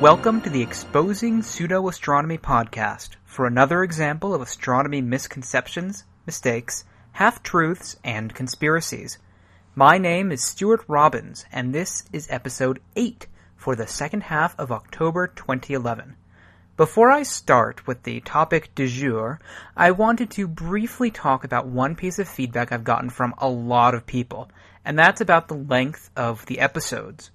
Welcome to the Exposing Pseudo Astronomy podcast for another example of astronomy misconceptions, mistakes, half truths, and conspiracies. My name is Stuart Robbins, and this is episode 8 for the second half of October 2011. Before I start with the topic du jour, I wanted to briefly talk about one piece of feedback I've gotten from a lot of people, and that's about the length of the episodes.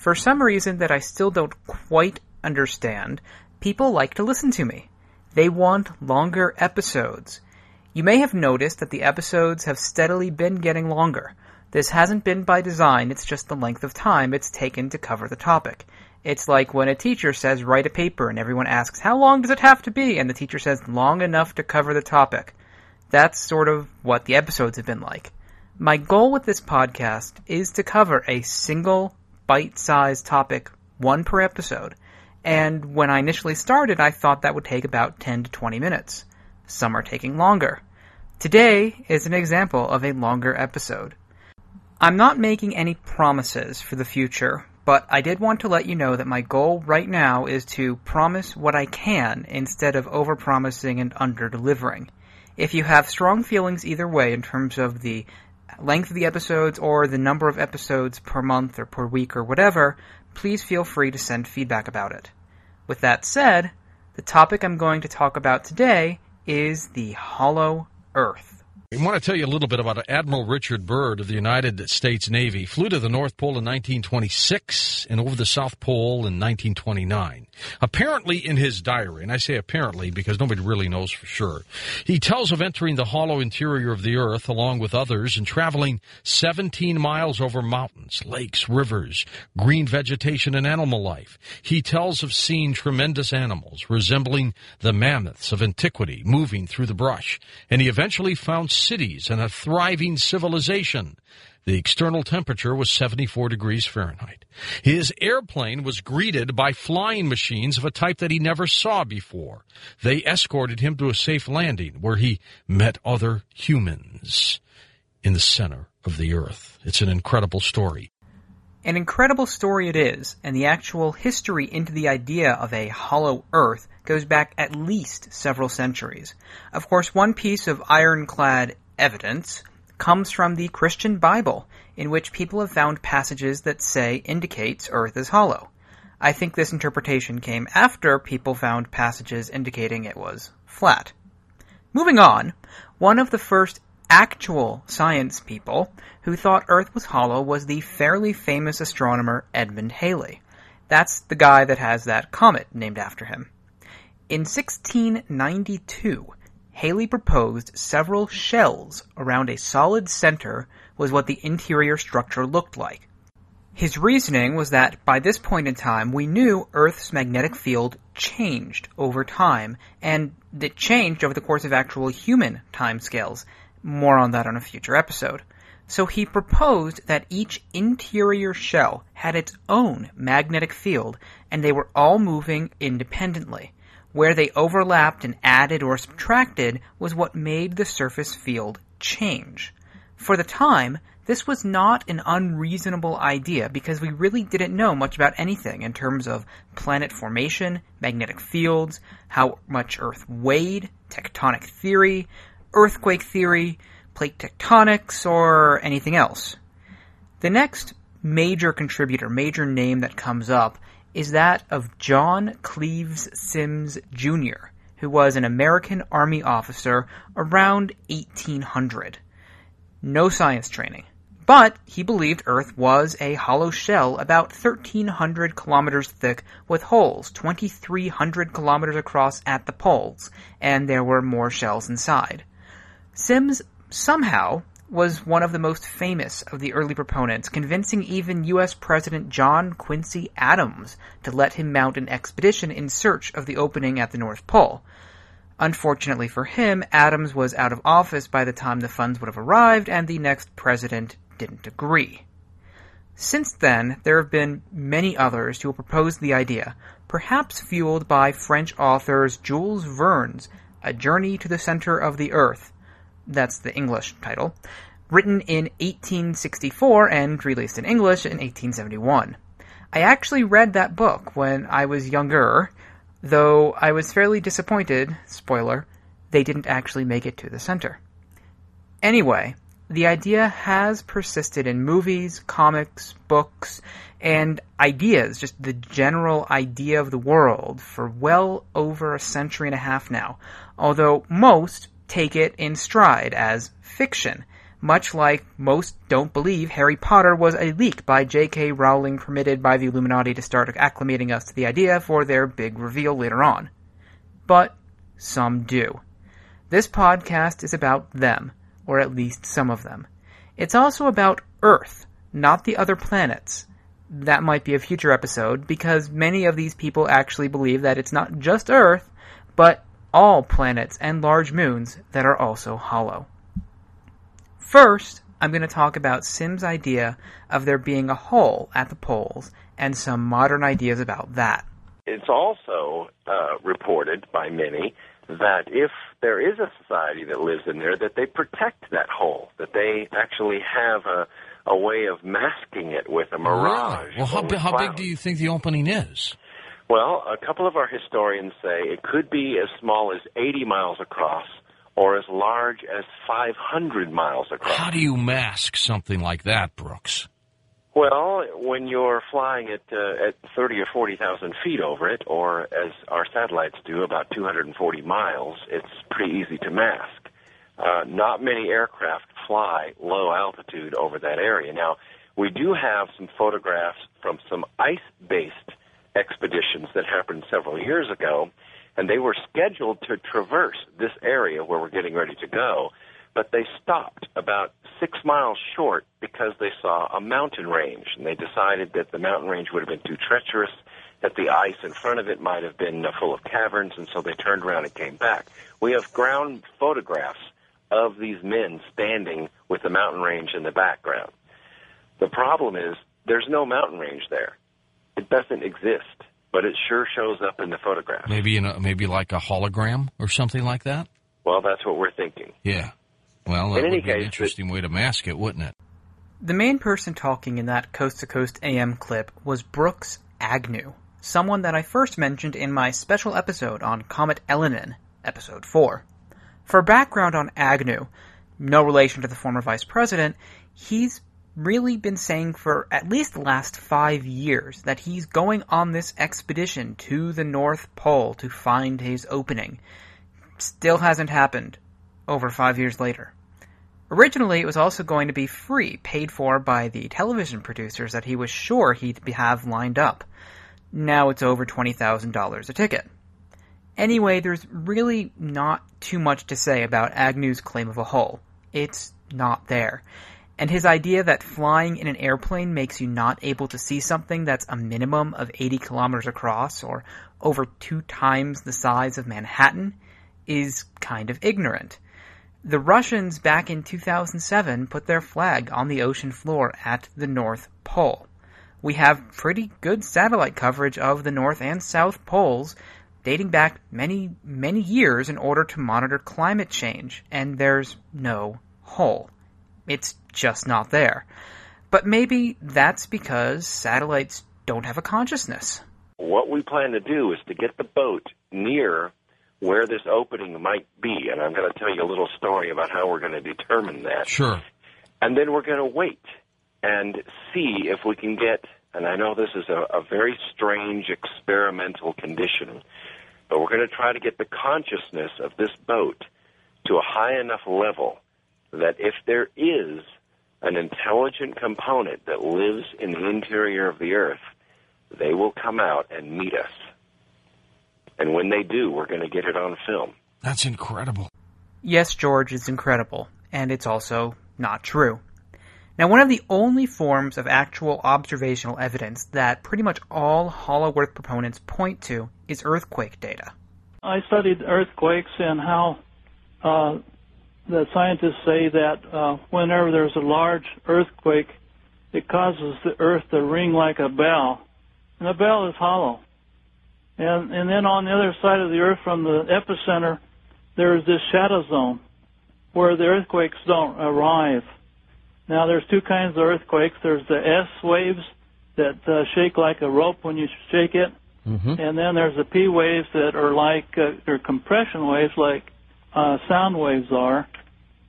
For some reason that I still don't quite understand, people like to listen to me. They want longer episodes. You may have noticed that the episodes have steadily been getting longer. This hasn't been by design, it's just the length of time it's taken to cover the topic. It's like when a teacher says write a paper and everyone asks, how long does it have to be? And the teacher says long enough to cover the topic. That's sort of what the episodes have been like. My goal with this podcast is to cover a single bite-sized topic, one per episode. And when I initially started, I thought that would take about 10 to 20 minutes. Some are taking longer. Today is an example of a longer episode. I'm not making any promises for the future, but I did want to let you know that my goal right now is to promise what I can instead of overpromising and underdelivering. If you have strong feelings either way in terms of the length of the episodes or the number of episodes per month or per week or whatever, please feel free to send feedback about it. With that said, the topic I'm going to talk about today is the hollow earth. I want to tell you a little bit about Admiral Richard Byrd of the United States Navy. Flew to the North Pole in 1926 and over the South Pole in 1929. Apparently in his diary, and I say apparently because nobody really knows for sure, he tells of entering the hollow interior of the earth along with others and traveling 17 miles over mountains, lakes, rivers, green vegetation and animal life. He tells of seeing tremendous animals resembling the mammoths of antiquity moving through the brush, and he eventually found cities and a thriving civilization. The external temperature was 74 degrees Fahrenheit. His airplane was greeted by flying machines of a type that he never saw before. They escorted him to a safe landing where he met other humans in the center of the earth. It's an incredible story. An incredible story it is, and the actual history into the idea of a hollow earth goes back at least several centuries. Of course, one piece of ironclad evidence comes from the Christian Bible, in which people have found passages that say indicates earth is hollow. I think this interpretation came after people found passages indicating it was flat. Moving on, one of the first actual science people who thought Earth was hollow was the fairly famous astronomer Edmund Halley. That's the guy that has that comet named after him. In 1692, Halley proposed several shells around a solid center was what the interior structure looked like. His reasoning was that by this point in time, we knew Earth's magnetic field changed over time, and it changed over the course of actual human timescales, more on that on a future episode. So he proposed that each interior shell had its own magnetic field and they were all moving independently. Where they overlapped and added or subtracted was what made the surface field change. For the time, this was not an unreasonable idea because we really didn't know much about anything in terms of planet formation, magnetic fields, how much Earth weighed, tectonic theory, earthquake theory, plate tectonics, or anything else. The next major contributor, major name that comes up is that of John Cleves Symmes Jr., who was an American Army officer around 1800. No science training. But he believed Earth was a hollow shell about 1,300 kilometers thick with holes 2,300 kilometers across at the poles, and there were more shells inside. Symmes somehow was one of the most famous of the early proponents, convincing even U.S. President John Quincy Adams to let him mount an expedition in search of the opening at the North Pole. Unfortunately for him, Adams was out of office by the time the funds would have arrived, and the next president didn't agree. Since then, there have been many others who have proposed the idea, perhaps fueled by French authors Jules Verne's A Journey to the Center of the Earth, that's the English title, written in 1864 and released in English in 1871. I actually read that book when I was younger, though I was fairly disappointed, spoiler, they didn't actually make it to the center. Anyway, the idea has persisted in movies, comics, books, and ideas, just the general idea of the world, for well over a century and a half now, although most take it in stride as fiction, much like most don't believe Harry Potter was a leak by J.K. Rowling permitted by the Illuminati to start acclimating us to the idea for their big reveal later on. But some do. This podcast is about them, or at least some of them. It's also about Earth, not the other planets. That might be a future episode, because many of these people actually believe that it's not just Earth, but all planets and large moons that are also hollow. First, I'm going to talk about Symmes' idea of there being a hole at the poles and some modern ideas about that. It's also uh, reported by many that if there is a society that lives in there, that they protect that hole, that they actually have a, a way of masking it with a mirage. Really? Well, how, how big do you think the opening is? Well, a couple of our historians say it could be as small as 80 miles across or as large as 500 miles across. How do you mask something like that, Brooks? Well, when you're flying at uh, at 30 or 40,000 feet over it, or as our satellites do, about 240 miles, it's pretty easy to mask. Uh, not many aircraft fly low altitude over that area. Now, we do have some photographs from some ice-based expeditions that happened several years ago, and they were scheduled to traverse this area where we're getting ready to go, but they stopped about six miles short because they saw a mountain range, and they decided that the mountain range would have been too treacherous, that the ice in front of it might have been uh, full of caverns, and so they turned around and came back. We have ground photographs of these men standing with the mountain range in the background. The problem is there's no mountain range there. It doesn't exist, but it sure shows up in the photograph. Maybe in a, maybe like a hologram or something like that. Well, that's what we're thinking. Yeah. Well, that In any would be an case, interesting way to mask it, wouldn't it? The main person talking in that Coast to Coast AM clip was Brooks Agnew, someone that I first mentioned in my special episode on Comet Elenin, episode 4. For background on Agnew, no relation to the former vice president, he's really been saying for at least the last five years that he's going on this expedition to the North Pole to find his opening. Still hasn't happened over five years later. Originally, it was also going to be free, paid for by the television producers that he was sure he'd have lined up. Now it's over $20,000 a ticket. Anyway, there's really not too much to say about Agnew's claim of a hole. It's not there. And his idea that flying in an airplane makes you not able to see something that's a minimum of 80 kilometers across or over two times the size of Manhattan is kind of ignorant. The Russians back in 2007 put their flag on the ocean floor at the North Pole. We have pretty good satellite coverage of the North and South Poles dating back many, many years in order to monitor climate change, and there's no hole. It's just not there. But maybe that's because satellites don't have a consciousness. What we plan to do is to get the boat near where this opening might be, and I'm going to tell you a little story about how we're going to determine that. Sure. And then we're going to wait and see if we can get, and I know this is a, a very strange experimental condition, but we're going to try to get the consciousness of this boat to a high enough level that if there is an intelligent component that lives in the interior of the earth, they will come out and meet us. And when they do, we're going to get it on film. That's incredible. Yes, George, it's incredible, and it's also not true. Now, one of the only forms of actual observational evidence that pretty much all Hollow Earth proponents point to is earthquake data. I studied earthquakes and how uh, the scientists say that uh, whenever there's a large earthquake, it causes the earth to ring like a bell, and the bell is hollow. And and then on the other side of the earth, from the epicenter, there's this shadow zone where the earthquakes don't arrive. Now there's two kinds of earthquakes. There's the S waves that uh, shake like a rope when you shake it, Mm-hmm. and then there's the P waves that are like uh, they're compression waves, like uh, sound waves are.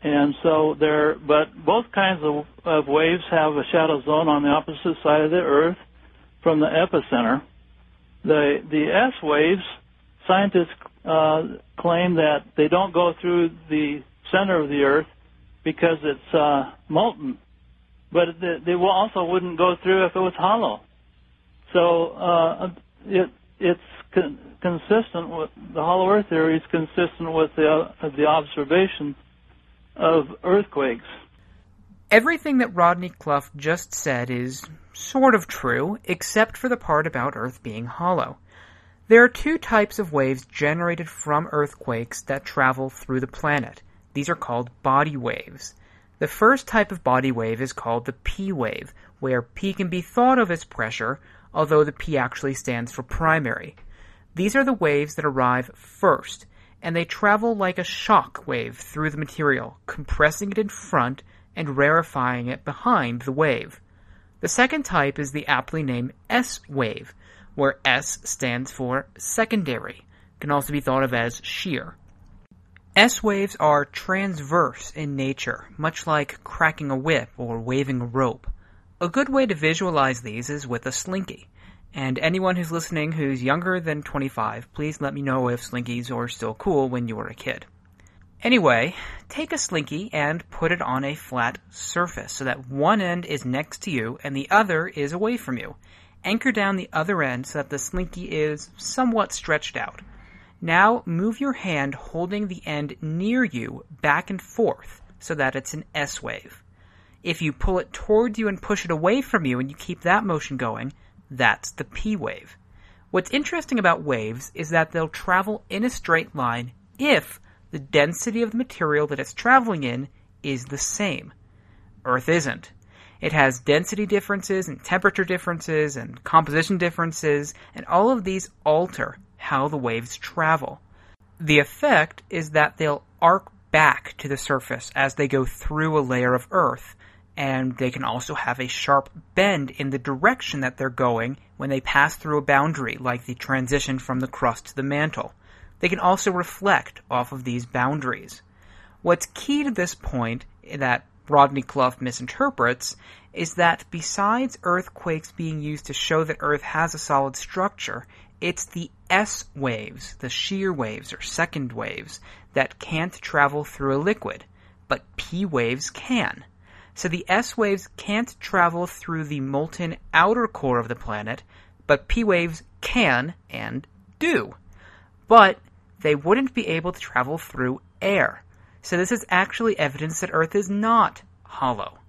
And so they're, but both kinds of, of waves have a shadow zone on the opposite side of the Earth from the epicenter. The the S waves, scientists uh, claim that they don't go through the center of the Earth because it's uh, molten, but they, they also wouldn't go through if it was hollow. So uh, it it's con- consistent with the hollow Earth theory is consistent with the uh, the observation of earthquakes. Everything that Rodney Cluff just said is sort of true, except for the part about Earth being hollow. There are two types of waves generated from earthquakes that travel through the planet. These are called body waves. The first type of body wave is called the P wave, where P can be thought of as pressure, although the P actually stands for primary. These are the waves that arrive first, and they travel like a shock wave through the material, compressing it in front and rarefying it behind the wave. The second type is the aptly named S wave, where S stands for secondary, can also be thought of as shear. S waves are transverse in nature, much like cracking a whip or waving a rope. A good way to visualize these is with a slinky. And anyone who's listening who's younger than 25, please let me know if slinkies are still cool when you were a kid. Anyway, take a slinky and put it on a flat surface so that one end is next to you and the other is away from you. Anchor down the other end so that the slinky is somewhat stretched out. Now move your hand holding the end near you back and forth so that it's an S wave. If you pull it towards you and push it away from you and you keep that motion going, that's the P wave. What's interesting about waves is that they'll travel in a straight line if the density of the material that it's traveling in is the same. Earth isn't. It has density differences and temperature differences and composition differences, and all of these alter how the waves travel. The effect is that they'll arc back to the surface as they go through a layer of Earth, and they can also have a sharp bend in the direction that they're going when they pass through a boundary, like the transition from the crust to the mantle. They can also reflect off of these boundaries. What's key to this point that Rodney Cluff misinterprets is that besides earthquakes being used to show that Earth has a solid structure, it's the S waves, the shear waves or second waves, that can't travel through a liquid, but P waves can. So the S waves can't travel through the molten outer core of the planet, but P waves can and do. But they wouldn't be able to travel through air. So this is actually evidence that Earth is not hollow.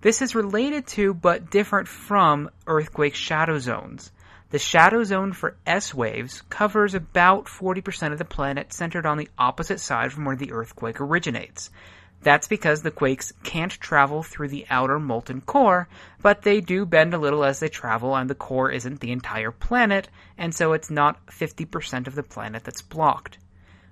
This is related to but different from earthquake shadow zones. The shadow zone for S waves covers about 40% of the planet centered on the opposite side from where the earthquake originates. That's because the quakes can't travel through the outer molten core, but they do bend a little as they travel, and the core isn't the entire planet, and so it's not 50% of the planet that's blocked.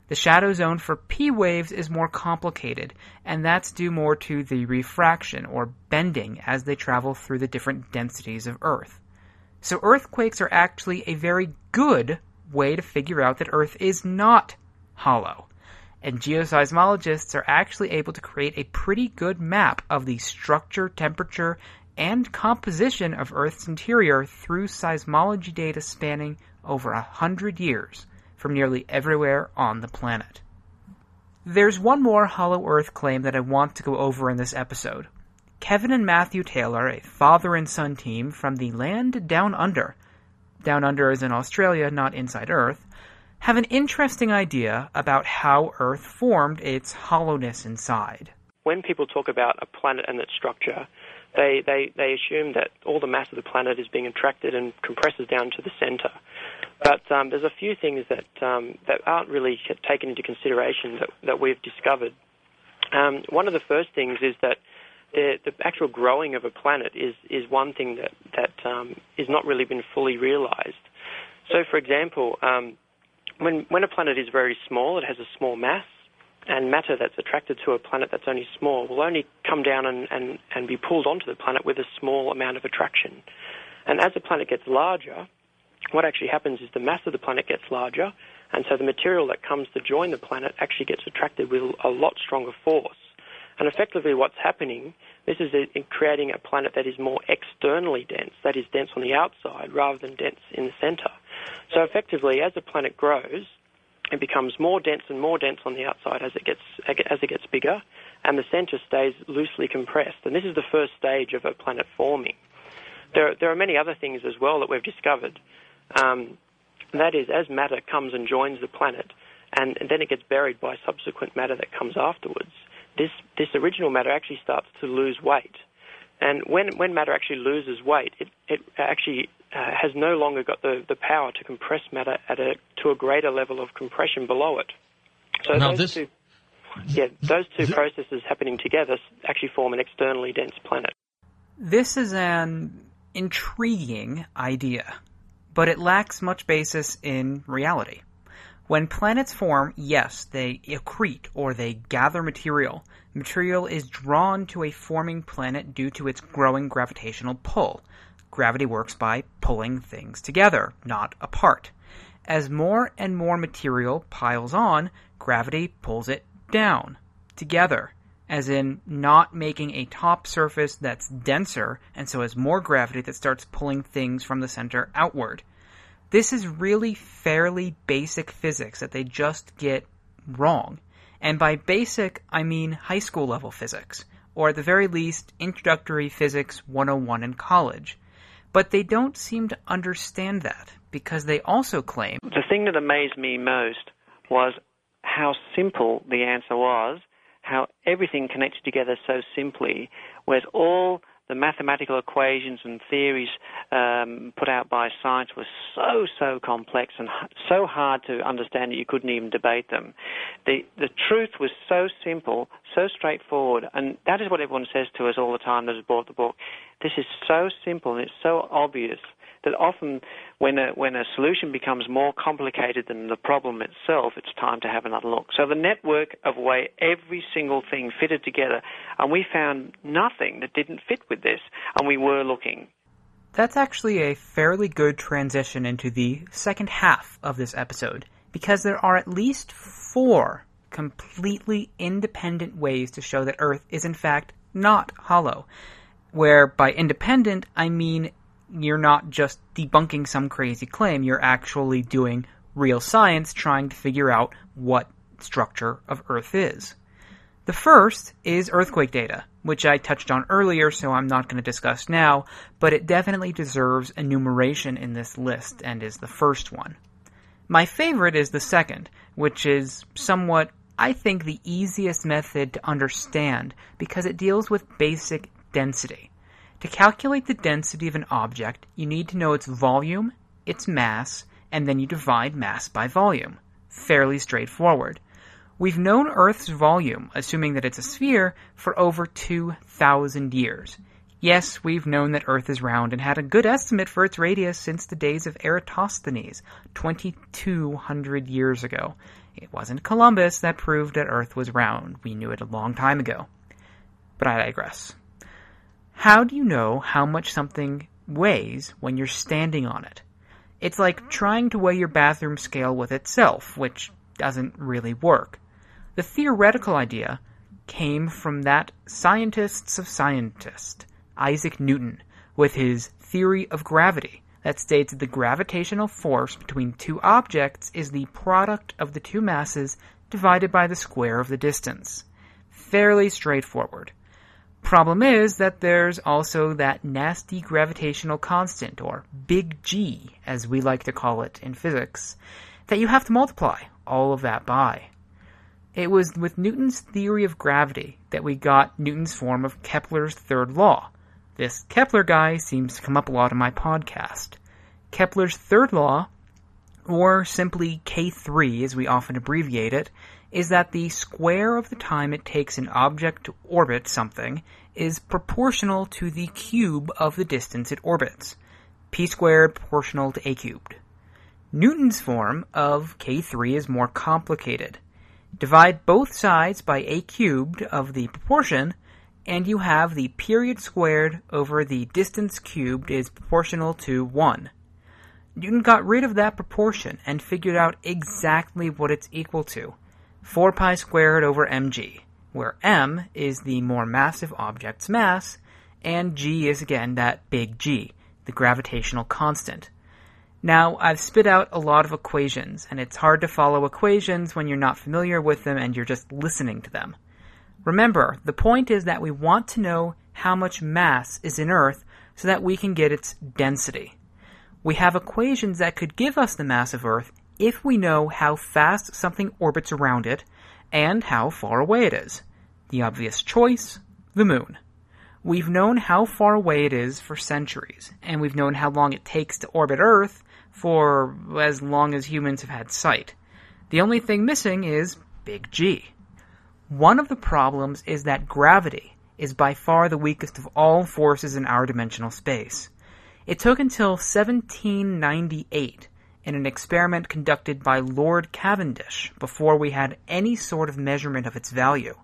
The shadow zone for P waves is more complicated, and that's due more to the refraction or bending as they travel through the different densities of Earth. So earthquakes are actually a very good way to figure out that Earth is not hollow. And geoseismologists are actually able to create a pretty good map of the structure, temperature, and composition of Earth's interior through seismology data spanning over a hundred years from nearly everywhere on the planet. There's one more Hollow Earth claim that I want to go over in this episode. Kevin and Matthew Taylor, a father and son team from the land down under, down under is in Australia, not inside Earth, have an interesting idea about how Earth formed its hollowness inside. When people talk about a planet and its structure, they, they, they assume that all the mass of the planet is being attracted and compresses down to the center. But um, there's a few things that um, that aren't really taken into consideration that, that we've discovered. Um, one of the first things is that the, the actual growing of a planet is is one thing that that um, not really been fully realized. So, for example, um, when when a planet is very small, it has a small mass, and matter that's attracted to a planet that's only small will only come down and, and, and be pulled onto the planet with a small amount of attraction. And as the planet gets larger, what actually happens is the mass of the planet gets larger, and so the material that comes to join the planet actually gets attracted with a lot stronger force. And effectively, what's happening, this is uh, in creating a planet that is more externally dense, that is dense on the outside rather than dense in the center. So effectively, as the planet grows, it becomes more dense and more dense on the outside as it gets as it gets bigger, and the center stays loosely compressed. And this is the first stage of a planet forming. There, there are many other things as well that we've discovered. Um, that is, as matter comes and joins the planet, and, and then it gets buried by subsequent matter that comes afterwards, this, this original matter actually starts to lose weight. And when, when matter actually loses weight, it, it actually uh, has no longer got the, the power to compress matter at a, to a greater level of compression below it. So now those this, two, yeah, those two processes happening together actually form an externally dense planet. This is an intriguing idea, but it lacks much basis in reality. When planets form, yes, they accrete or they gather material. Material is drawn to a forming planet due to its growing gravitational pull. Gravity works by pulling things together, not apart. As more and more material piles on, gravity pulls it down, together, as in not making a top surface that's denser and so has more gravity that starts pulling things from the center outward. This is really fairly basic physics that they just get wrong. And by basic, I mean high school level physics, or at the very least, introductory physics 101 in college. But they don't seem to understand that, because they also claim. The thing that amazed me most was how simple the answer was, how everything connected together so simply, whereas all the mathematical equations and theories um, put out by science were so so complex and so hard to understand that you couldn't even debate them. The the truth was so simple, so straightforward, and that is what everyone says to us all the time that has bought the book. This is so simple and it's so obvious that often when a, when a solution becomes more complicated than the problem itself, it's time to have another look. So the network of way every single thing fitted together, and we found nothing that didn't fit with this, and we were looking. That's actually a fairly good transition into the second half of this episode, because there are at least four completely independent ways to show that Earth is in fact not hollow. Where by independent, I mean you're not just debunking some crazy claim, you're actually doing real science trying to figure out what structure of Earth is. The first is earthquake data, which I touched on earlier, so I'm not going to discuss now, but it definitely deserves enumeration in this list and is the first one. My favorite is the second, which is somewhat, I think, the easiest method to understand because it deals with basic density. To calculate the density of an object, you need to know its volume, its mass, and then you divide mass by volume. Fairly straightforward. We've known Earth's volume, assuming that it's a sphere, for over 2,000 years. Yes, we've known that Earth is round and had a good estimate for its radius since the days of Eratosthenes, 2,200 years ago. It wasn't Columbus that proved that Earth was round. We knew it a long time ago. But I digress. How do you know how much something weighs when you're standing on it? It's like trying to weigh your bathroom scale with itself, which doesn't really work. The theoretical idea came from that scientists of scientists, Isaac Newton, with his theory of gravity that states that the gravitational force between two objects is the product of the two masses divided by the square of the distance. Fairly straightforward. Problem is that there's also that nasty gravitational constant, or big G, as we like to call it in physics, that you have to multiply all of that by. It was with Newton's theory of gravity that we got Newton's form of Kepler's third law. This Kepler guy seems to come up a lot in my podcast. Kepler's third law, or simply K3 as we often abbreviate it, is that the square of the time it takes an object to orbit something is proportional to the cube of the distance it orbits. p squared proportional to a cubed. Newton's form of k3 is more complicated. Divide both sides by a cubed of the proportion, and you have the period squared over the distance cubed is proportional to 1. Newton got rid of that proportion and figured out exactly what it's equal to 4 pi squared over mg, where m is the more massive object's mass, and g is again that big G, the gravitational constant. Now, I've spit out a lot of equations, and it's hard to follow equations when you're not familiar with them and you're just listening to them. Remember, the point is that we want to know how much mass is in Earth so that we can get its density. We have equations that could give us the mass of Earth if we know how fast something orbits around it and how far away it is. The obvious choice, the moon. We've known how far away it is for centuries, and we've known how long it takes to orbit Earth for as long as humans have had sight. The only thing missing is Big G. One of the problems is that gravity is by far the weakest of all forces in our dimensional space. It took until 1798 in an experiment conducted by Lord Cavendish before we had any sort of measurement of its value.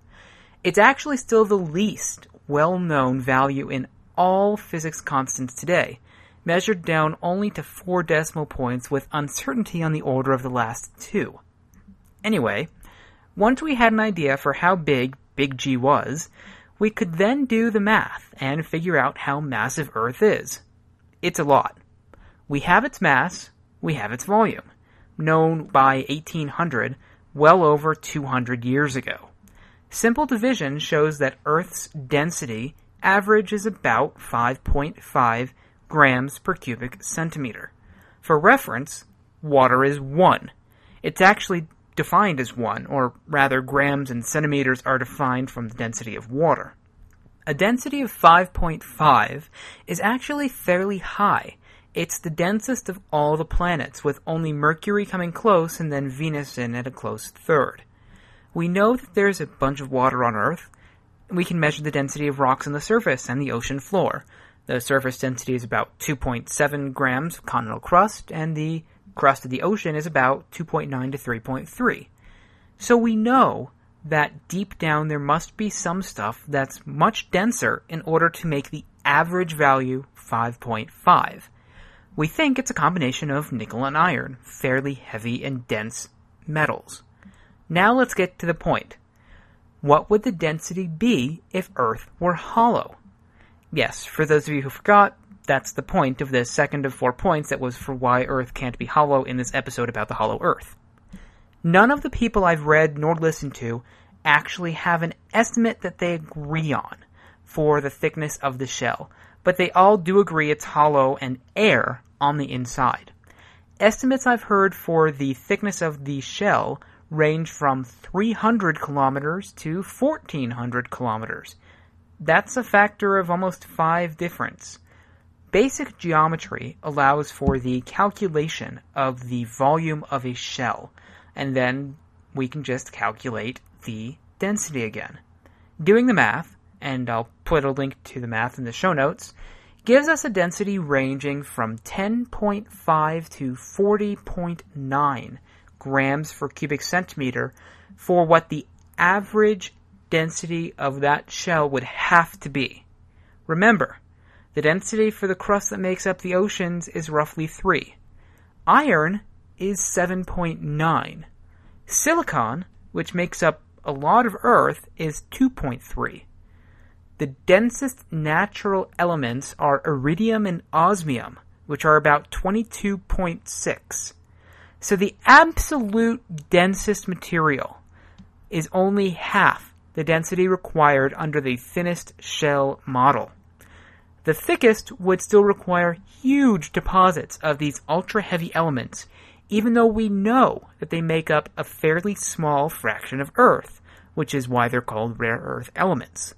It's actually still the least well known value in all physics constants today, measured down only to four decimal points with uncertainty on the order of the last two. Anyway, once we had an idea for how big Big G was, we could then do the math and figure out how massive Earth is. It's a lot. We have its mass, we have its volume, known by 1800, well over 200 years ago. Simple division shows that Earth's density average is about 5.5 grams per cubic centimeter. For reference, water is 1. It's actually defined as 1, or rather, grams and centimeters are defined from the density of water. A density of 5.5 is actually fairly high. It's the densest of all the planets, with only Mercury coming close and then Venus in at a close third. We know that there's a bunch of water on Earth. We can measure the density of rocks on the surface and the ocean floor. The surface density is about 2.7 grams of continental crust, and the crust of the ocean is about 2.9 to 3.3. So we know that deep down there must be some stuff that's much denser in order to make the average value 5.5. We think it's a combination of nickel and iron, fairly heavy and dense metals. Now let's get to the point. What would the density be if Earth were hollow? Yes, for those of you who forgot, that's the point of the second of four points that was for why Earth can't be hollow in this episode about the hollow Earth. None of the people I've read nor listened to actually have an estimate that they agree on for the thickness of the shell, but they all do agree it's hollow and air on the inside. Estimates I've heard for the thickness of the shell range from 300 kilometers to 1400 kilometers. That's a factor of almost 5 difference. Basic geometry allows for the calculation of the volume of a shell, and then we can just calculate the density again. Doing the math, and I'll put a link to the math in the show notes, gives us a density ranging from 10.5 to 40.9 grams per cubic centimeter for what the average density of that shell would have to be. Remember, the density for the crust that makes up the oceans is roughly 3. Iron is 7.9. Silicon, which makes up a lot of Earth, is 2.3. The densest natural elements are iridium and osmium, which are about 22.6. So the absolute densest material is only half the density required under the thinnest shell model. The thickest would still require huge deposits of these ultra heavy elements even though we know that they make up a fairly small fraction of Earth, which is why they're called rare earth elements.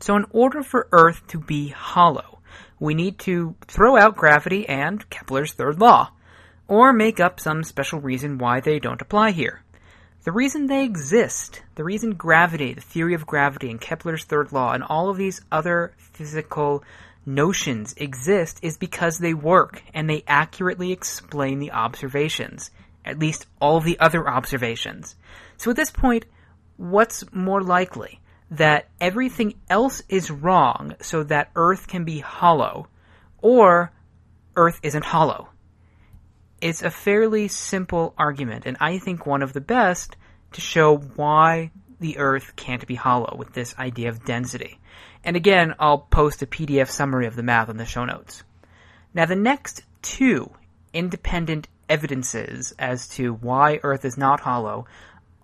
So in order for Earth to be hollow, we need to throw out gravity and Kepler's third law, or make up some special reason why they don't apply here. The reason they exist, the reason gravity, the theory of gravity, and Kepler's third law, and all of these other physical notions exist is because they work and they accurately explain the observations, at least all the other observations. So at this point, what's more likely? That everything else is wrong so that Earth can be hollow, or Earth isn't hollow. It's a fairly simple argument, and I think one of the best to show why the Earth can't be hollow with this idea of density. And again, I'll post a PDF summary of the math in the show notes. Now, the next two independent evidences as to why Earth is not hollow,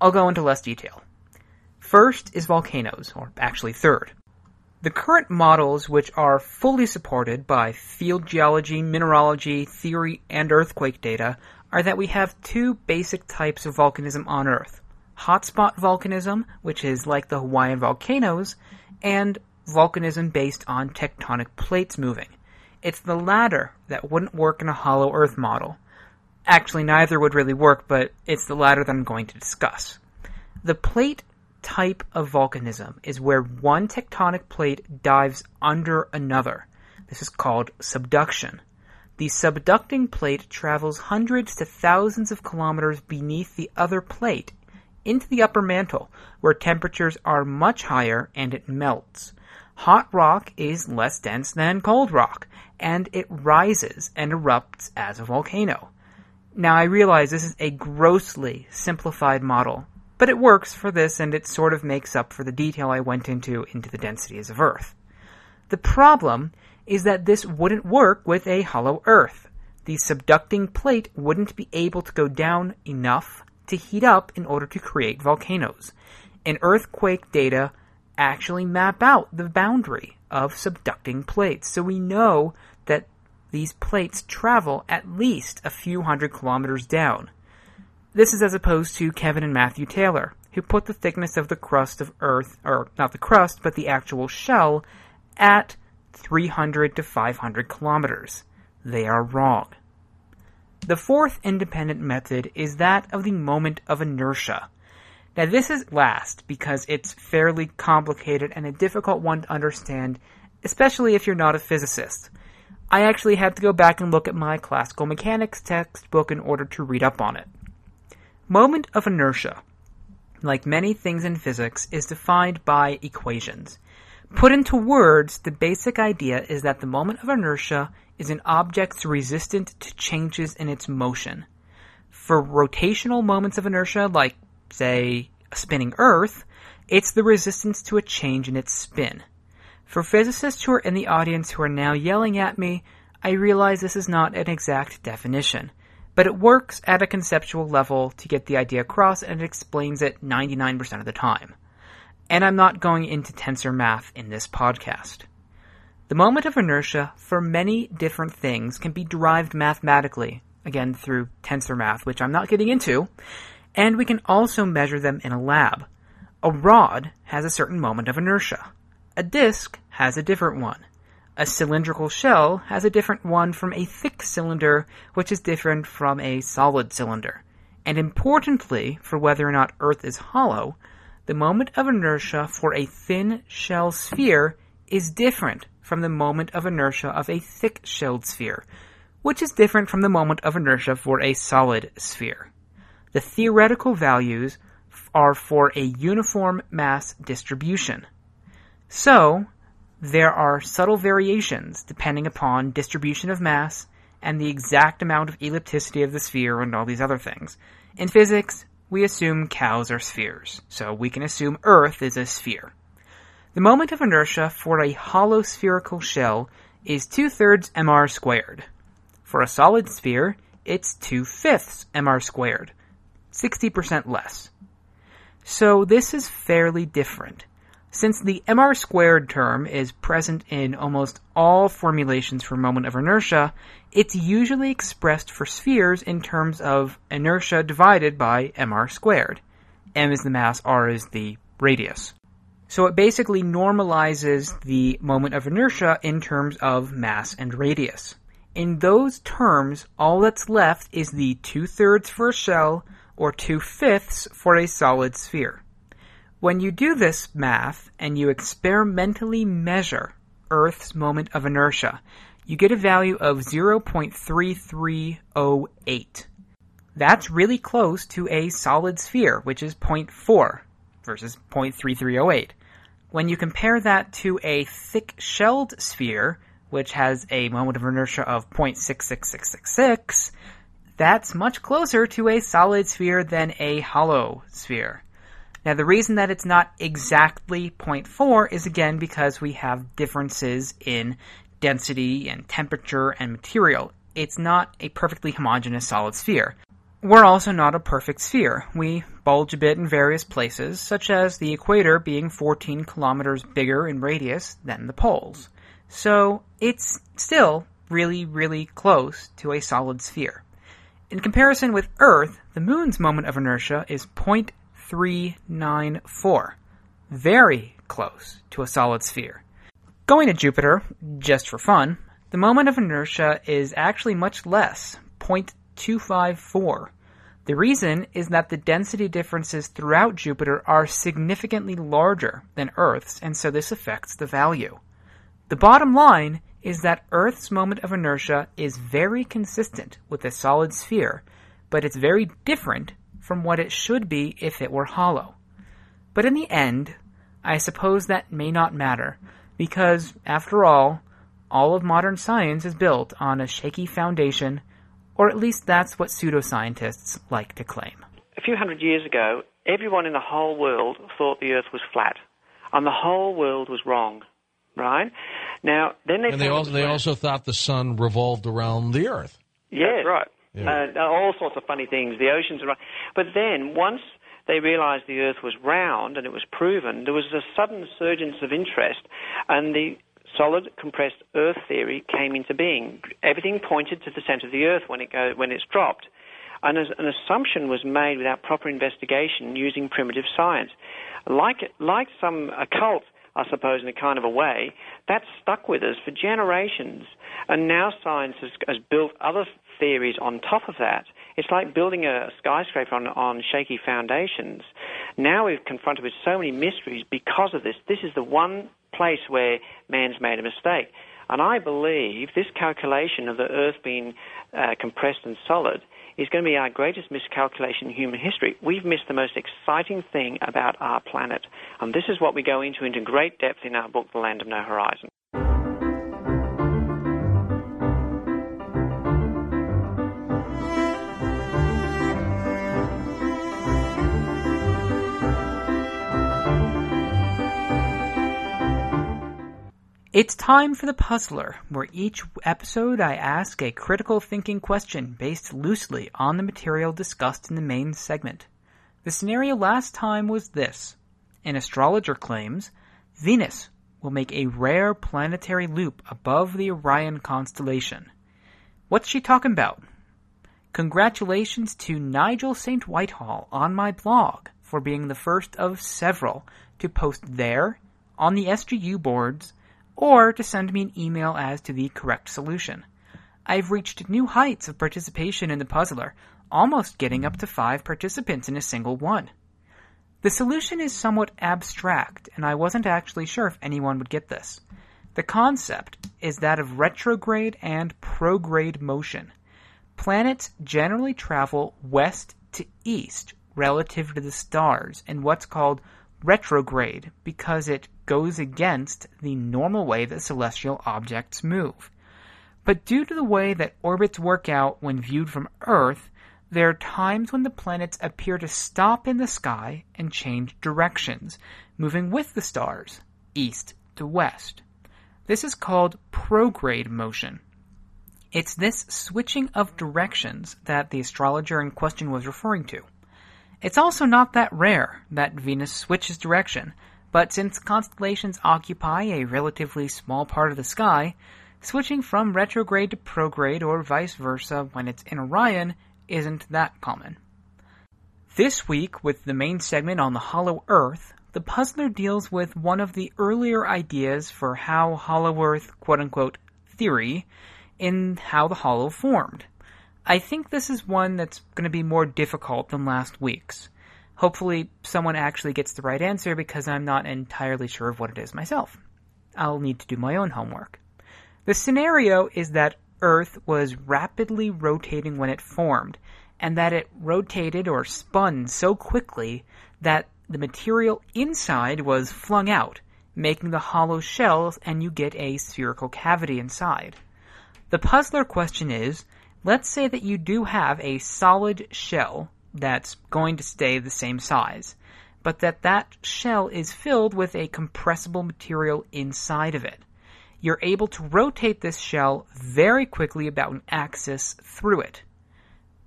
I'll go into less detail. First is volcanoes, or actually third. The current models, which are fully supported by field geology, mineralogy, theory, and earthquake data, are that we have two basic types of volcanism on Earth hotspot volcanism, which is like the Hawaiian volcanoes, and volcanism based on tectonic plates moving. It's the latter that wouldn't work in a hollow Earth model. Actually, neither would really work, but it's the latter that I'm going to discuss. The plate type of volcanism is where one tectonic plate dives under another. This is called subduction. The subducting plate travels hundreds to thousands of kilometers beneath the other plate into the upper mantle, where temperatures are much higher and it melts. Hot rock is less dense than cold rock, and it rises and erupts as a volcano. Now I realize this is a grossly simplified model, but it works for this and it sort of makes up for the detail I went into into the densities of Earth. The problem is that this wouldn't work with a hollow Earth. The subducting plate wouldn't be able to go down enough to heat up in order to create volcanoes. And earthquake data actually map out the boundary of subducting plates. So we know that these plates travel at least a few hundred kilometers down. This is as opposed to Kevin and Matthew Taylor, who put the thickness of the crust of Earth, or not the crust, but the actual shell, at 300 to 500 kilometers. They are wrong. The fourth independent method is that of the moment of inertia. Now, this is last because it's fairly complicated and a difficult one to understand, especially if you're not a physicist. I actually had to go back and look at my classical mechanics textbook in order to read up on it. Moment of inertia, like many things in physics, is defined by equations. Put into words, the basic idea is that the moment of inertia is an object's resistance to changes in its motion. For rotational moments of inertia, like say, a spinning Earth, it's the resistance to a change in its spin. For physicists who are in the audience who are now yelling at me, I realize this is not an exact definition, but it works at a conceptual level to get the idea across and it explains it 99% of the time. And I'm not going into tensor math in this podcast. The moment of inertia for many different things can be derived mathematically, again through tensor math, which I'm not getting into, and we can also measure them in a lab. A rod has a certain moment of inertia. A disk has a different one. A cylindrical shell has a different one from a thick cylinder, which is different from a solid cylinder. And importantly, for whether or not Earth is hollow, the moment of inertia for a thin shell sphere is different from the moment of inertia of a thick shelled sphere, which is different from the moment of inertia for a solid sphere. The theoretical values are for a uniform mass distribution. So, there are subtle variations depending upon distribution of mass and the exact amount of ellipticity of the sphere and all these other things. In physics, we assume cows are spheres, so we can assume Earth is a sphere. The moment of inertia for a hollow spherical shell is two thirds mr squared. For a solid sphere, it's two fifths mr squared. 60% less. So this is fairly different. Since the mr squared term is present in almost all formulations for moment of inertia, it's usually expressed for spheres in terms of inertia divided by mr squared. m is the mass, r is the radius. So it basically normalizes the moment of inertia in terms of mass and radius. In those terms, all that's left is the two thirds for a shell or two fifths for a solid sphere. When you do this math and you experimentally measure Earth's moment of inertia, you get a value of 0.3308. That's really close to a solid sphere, which is 0.4 versus 0.3308. When you compare that to a thick shelled sphere, which has a moment of inertia of 0.66666, that's much closer to a solid sphere than a hollow sphere. Now, the reason that it's not exactly 0.4 is again because we have differences in density and temperature and material. It's not a perfectly homogeneous solid sphere. We're also not a perfect sphere. We bulge a bit in various places, such as the equator being 14 kilometers bigger in radius than the poles. So it's still really, really close to a solid sphere. In comparison with Earth, the moon's moment of inertia is 0.394. Very close to a solid sphere. Going to Jupiter, just for fun, the moment of inertia is actually much less, 0.254. The reason is that the density differences throughout Jupiter are significantly larger than Earth's, and so this affects the value. The bottom line is that Earth's moment of inertia is very consistent with a solid sphere, but it's very different from what it should be if it were hollow. But in the end, I suppose that may not matter, because, after all, all of modern science is built on a shaky foundation, or at least that's what pseudoscientists like to claim. A few hundred years ago, everyone in the whole world thought the Earth was flat, and the whole world was wrong right? Now, then they and they also, they also thought the sun revolved around the Earth. Yes, That's right. Yeah. Uh, all sorts of funny things. The oceans are but then once they realized the Earth was round and it was proven, there was a sudden surgence of interest, and the solid compressed Earth theory came into being. Everything pointed to the center of the Earth when it go, when it's dropped. And as, an assumption was made without proper investigation using primitive science. Like, like some occult I suppose, in a kind of a way, that stuck with us for generations. And now science has, has built other theories on top of that. It's like building a skyscraper on, on shaky foundations. Now we're confronted with so many mysteries because of this. This is the one place where man's made a mistake. And I believe this calculation of the Earth being uh, compressed and solid is going to be our greatest miscalculation in human history. We've missed the most exciting thing about our planet. And this is what we go into into great depth in our book, The Land of No Horizon. It's time for the Puzzler, where each episode I ask a critical thinking question based loosely on the material discussed in the main segment. The scenario last time was this An astrologer claims Venus will make a rare planetary loop above the Orion constellation. What's she talking about? Congratulations to Nigel St. Whitehall on my blog for being the first of several to post there, on the SGU boards, or to send me an email as to the correct solution. I've reached new heights of participation in the puzzler, almost getting up to five participants in a single one. The solution is somewhat abstract, and I wasn't actually sure if anyone would get this. The concept is that of retrograde and prograde motion. Planets generally travel west to east relative to the stars in what's called retrograde because it goes against the normal way that celestial objects move. But due to the way that orbits work out when viewed from Earth, there are times when the planets appear to stop in the sky and change directions, moving with the stars, east to west. This is called prograde motion. It's this switching of directions that the astrologer in question was referring to. It's also not that rare that Venus switches direction, but since constellations occupy a relatively small part of the sky, switching from retrograde to prograde or vice versa when it's in Orion isn't that common. This week, with the main segment on the hollow Earth, the puzzler deals with one of the earlier ideas for how hollow Earth, quote unquote, theory, in how the hollow formed. I think this is one that's going to be more difficult than last week's. Hopefully, someone actually gets the right answer because I'm not entirely sure of what it is myself. I'll need to do my own homework. The scenario is that Earth was rapidly rotating when it formed, and that it rotated or spun so quickly that the material inside was flung out, making the hollow shell and you get a spherical cavity inside. The puzzler question is, let's say that you do have a solid shell that's going to stay the same size, but that that shell is filled with a compressible material inside of it. You're able to rotate this shell very quickly about an axis through it.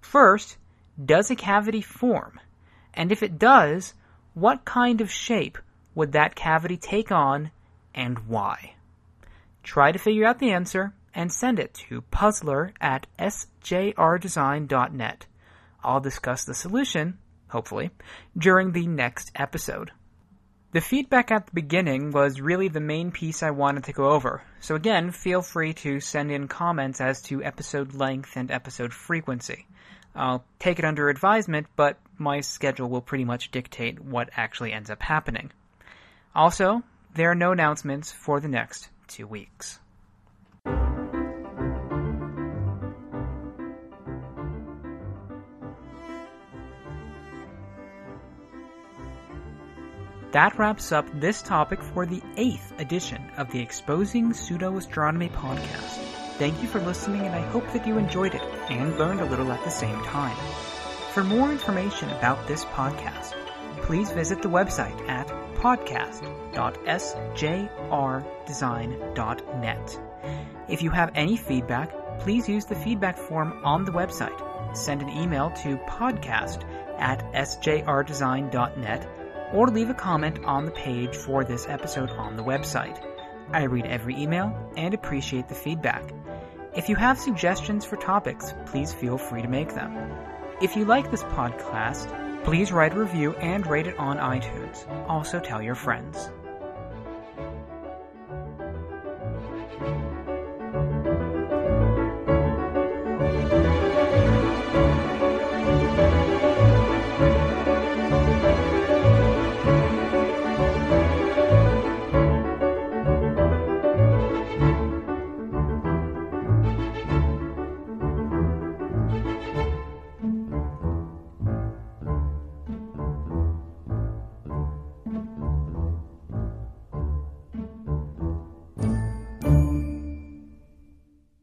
First, does a cavity form? And if it does, what kind of shape would that cavity take on and why? Try to figure out the answer and send it to puzzler at sjrdesign.net. I'll discuss the solution, hopefully, during the next episode. The feedback at the beginning was really the main piece I wanted to go over, so again, feel free to send in comments as to episode length and episode frequency. I'll take it under advisement, but my schedule will pretty much dictate what actually ends up happening. Also, there are no announcements for the next two weeks. That wraps up this topic for the eighth edition of the Exposing Pseudo Astronomy podcast. Thank you for listening, and I hope that you enjoyed it and learned a little at the same time. For more information about this podcast, please visit the website at podcast.sjrdesign.net. If you have any feedback, please use the feedback form on the website. Send an email to podcast at sjrdesign.net or leave a comment on the page for this episode on the website. I read every email and appreciate the feedback. If you have suggestions for topics, please feel free to make them. If you like this podcast, please write a review and rate it on iTunes. Also tell your friends.